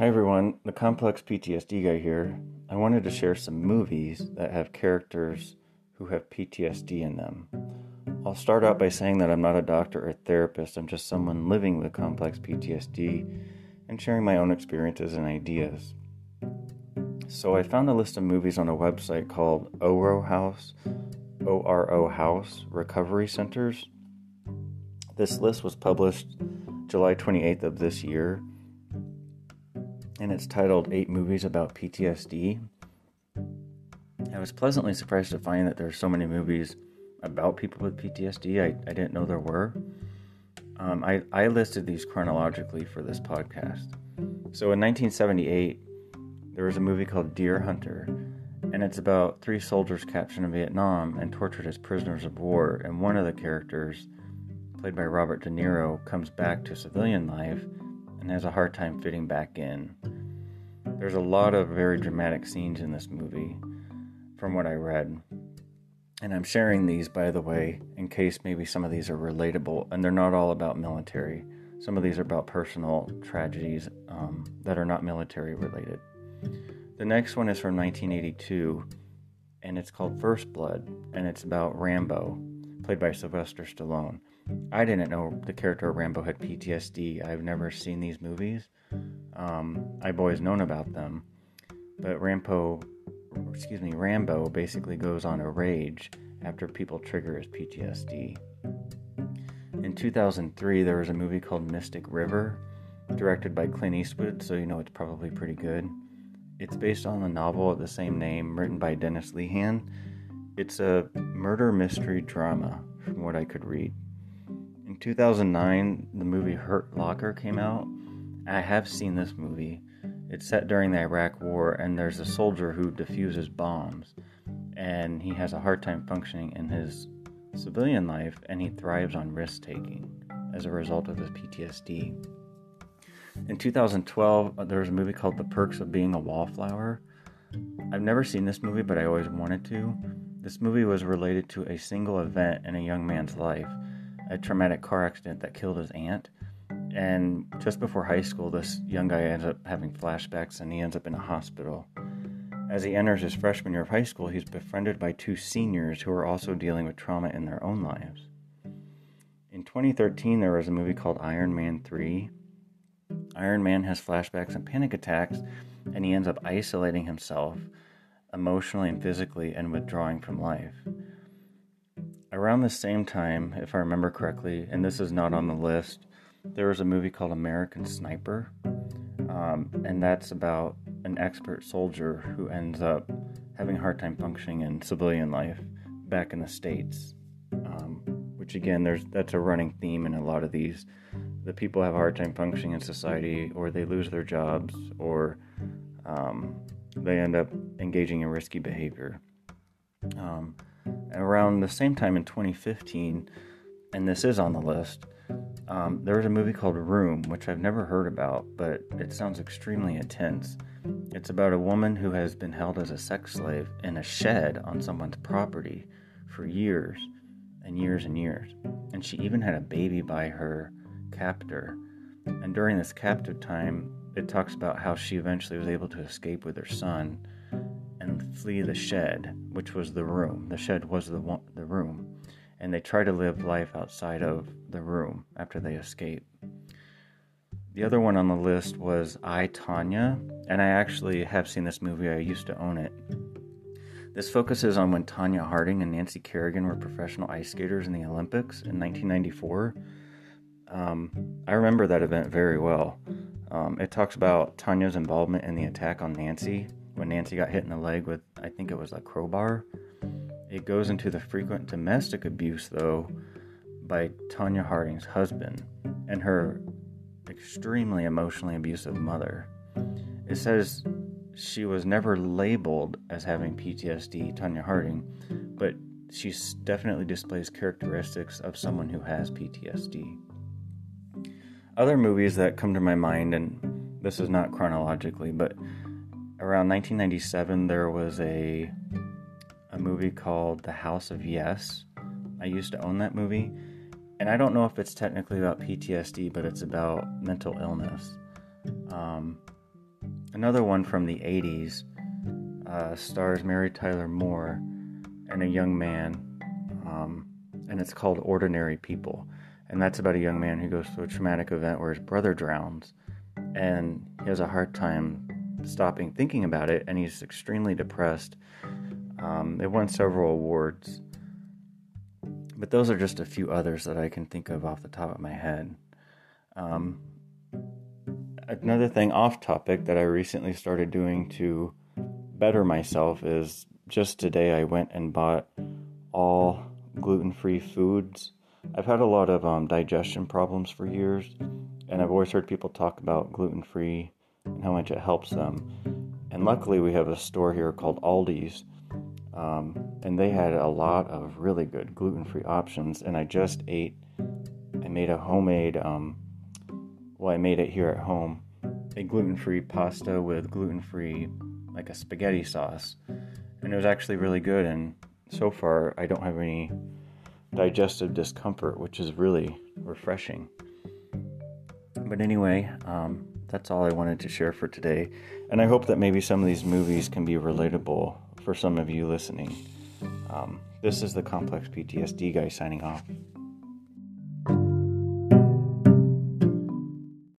Hi everyone, the Complex PTSD guy here. I wanted to share some movies that have characters who have PTSD in them. I'll start out by saying that I'm not a doctor or therapist, I'm just someone living with complex PTSD and sharing my own experiences and ideas. So I found a list of movies on a website called Oro House, O R O House Recovery Centers. This list was published July 28th of this year and it's titled Eight Movies About PTSD. I was pleasantly surprised to find that there are so many movies about people with PTSD. I, I didn't know there were. Um, I, I listed these chronologically for this podcast. So in 1978, there was a movie called Deer Hunter, and it's about three soldiers captured in Vietnam and tortured as prisoners of war. And one of the characters, played by Robert De Niro, comes back to civilian life and has a hard time fitting back in. There's a lot of very dramatic scenes in this movie, from what I read. And I'm sharing these, by the way, in case maybe some of these are relatable, and they're not all about military. Some of these are about personal tragedies um, that are not military related. The next one is from 1982, and it's called First Blood, and it's about Rambo, played by Sylvester Stallone. I didn't know the character Rambo had PTSD. I've never seen these movies. Um, I've always known about them, but Rambo, excuse me, Rambo basically goes on a rage after people trigger his PTSD. In 2003, there was a movie called Mystic River, directed by Clint Eastwood, so you know it's probably pretty good. It's based on a novel of the same name written by Dennis Lehane. It's a murder mystery drama, from what I could read. 2009, the movie Hurt Locker came out. I have seen this movie. It's set during the Iraq War, and there's a soldier who defuses bombs, and he has a hard time functioning in his civilian life, and he thrives on risk taking as a result of his PTSD. In 2012, uh, there was a movie called The Perks of Being a Wallflower. I've never seen this movie, but I always wanted to. This movie was related to a single event in a young man's life a traumatic car accident that killed his aunt. And just before high school, this young guy ends up having flashbacks and he ends up in a hospital. As he enters his freshman year of high school, he's befriended by two seniors who are also dealing with trauma in their own lives. In 2013, there was a movie called Iron Man 3. Iron Man has flashbacks and panic attacks, and he ends up isolating himself emotionally and physically and withdrawing from life around the same time, if I remember correctly, and this is not on the list, there was a movie called American Sniper, um, and that's about an expert soldier who ends up having a hard time functioning in civilian life back in the states. Um, which again, there's that's a running theme in a lot of these. The people have a hard time functioning in society, or they lose their jobs, or um, they end up engaging in risky behavior. Um, around the same time in 2015, and this is on the list, um, there was a movie called Room, which I've never heard about, but it sounds extremely intense. It's about a woman who has been held as a sex slave in a shed on someone's property for years and years and years. And she even had a baby by her captor. And during this captive time, it talks about how she eventually was able to escape with her son and flee the shed, which was the room. The shed was the one, the room, and they try to live life outside of the room after they escape. The other one on the list was I Tonya, and I actually have seen this movie. I used to own it. This focuses on when Tonya Harding and Nancy Kerrigan were professional ice skaters in the Olympics in 1994. Um, I remember that event very well. Um, it talks about Tonya's involvement in the attack on Nancy when Nancy got hit in the leg with, I think it was a crowbar. It goes into the frequent domestic abuse, though, by Tonya Harding's husband and her extremely emotionally abusive mother. It says she was never labeled as having PTSD, Tonya Harding, but she definitely displays characteristics of someone who has PTSD. Other movies that come to my mind, and this is not chronologically, but around 1997 there was a a movie called The House of Yes. I used to own that movie, and I don't know if it's technically about PTSD, but it's about mental illness. Um, another one from the 80s uh, stars Mary Tyler Moore and a young man, um, and it's called Ordinary People. And that's about a young man who goes through a traumatic event where his brother drowns, and he has a hard time stopping thinking about it, and he's extremely depressed. Um, they won several awards, but those are just a few others that I can think of off the top of my head. Um, another thing off topic that I recently started doing to better myself is just today I went and bought all gluten free foods. I've had a lot of um, digestion problems for years, and I've always heard people talk about gluten free and how much it helps them. And luckily, we have a store here called Aldi's, um, and they had a lot of really good gluten free options. And I just ate, I made a homemade, um, well, I made it here at home, a gluten free pasta with gluten free, like a spaghetti sauce. And it was actually really good. And so far, I don't have any digestive discomfort, which is really refreshing. But anyway, um, that's all I wanted to share for today. And I hope that maybe some of these movies can be relatable for some of you listening. Um, this is the Complex PTSD guy signing off.